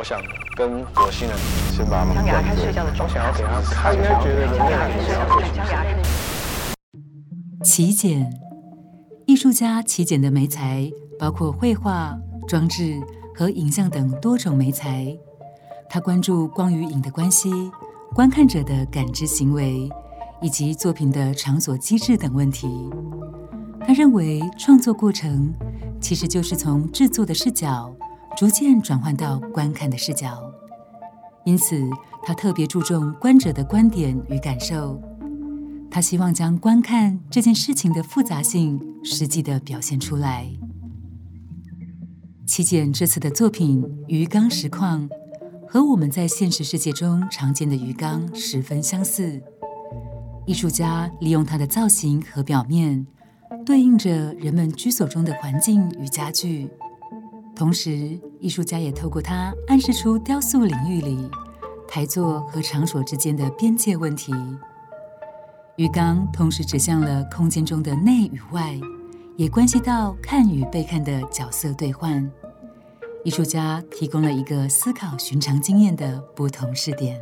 我想跟火星人先把他们牙开睡觉的我想要给他看，应该觉得人类很想要奇简，艺术家奇简的媒材包括绘画、装置和影像等多种媒材。他关注光与影的关系、观看者的感知行为以及作品的场所机制等问题。他认为创作过程其实就是从制作的视角逐渐转换到观看的视角，因此他特别注重观者的观点与感受。他希望将观看这件事情的复杂性实际的表现出来。齐简这次的作品《鱼缸实况》和我们在现实世界中常见的鱼缸十分相似。艺术家利用它的造型和表面，对应着人们居所中的环境与家具。同时，艺术家也透过它暗示出雕塑领域里台座和场所之间的边界问题。鱼缸同时指向了空间中的内与外，也关系到看与被看的角色对换。艺术家提供了一个思考寻常经验的不同视点。